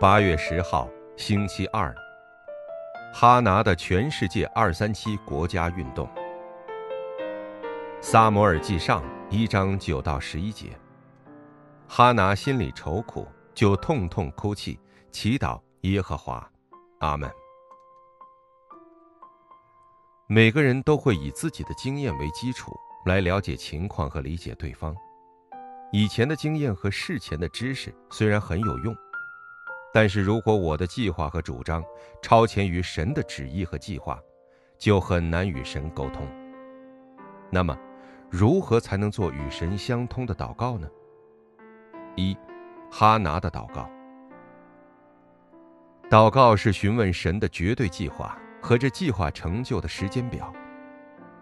八月十号，星期二。哈拿的全世界二三七国家运动。撒摩尔记上一章九到十一节。哈拿心里愁苦，就痛痛哭泣，祈祷耶和华。阿门。每个人都会以自己的经验为基础来了解情况和理解对方。以前的经验和事前的知识虽然很有用。但是如果我的计划和主张超前于神的旨意和计划，就很难与神沟通。那么，如何才能做与神相通的祷告呢？一，哈拿的祷告。祷告是询问神的绝对计划和这计划成就的时间表。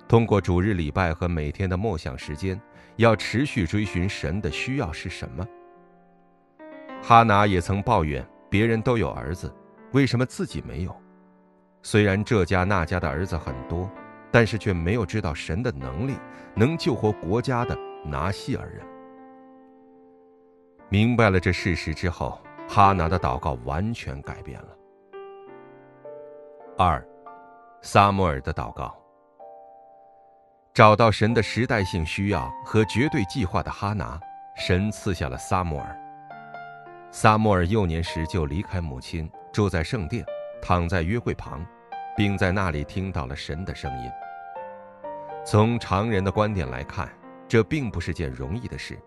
通过主日礼拜和每天的默想时间，要持续追寻神的需要是什么。哈拿也曾抱怨。别人都有儿子，为什么自己没有？虽然这家那家的儿子很多，但是却没有知道神的能力能救活国家的拿西尔人。明白了这事实之后，哈拿的祷告完全改变了。二，撒母耳的祷告。找到神的时代性需要和绝对计划的哈拿，神赐下了撒母耳。撒母耳幼年时就离开母亲，住在圣殿，躺在约会旁，并在那里听到了神的声音。从常人的观点来看，这并不是件容易的事，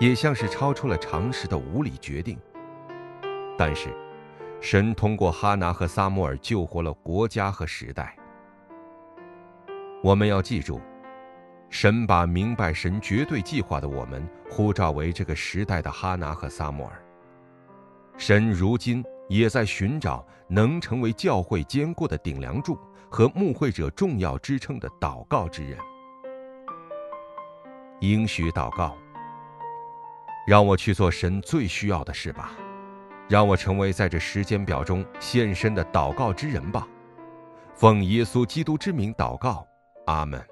也像是超出了常识的无理决定。但是，神通过哈拿和撒母耳救活了国家和时代。我们要记住，神把明白神绝对计划的我们呼召为这个时代的哈拿和撒母耳。神如今也在寻找能成为教会坚固的顶梁柱和牧会者重要支撑的祷告之人。应许祷告，让我去做神最需要的事吧，让我成为在这时间表中现身的祷告之人吧。奉耶稣基督之名祷告，阿门。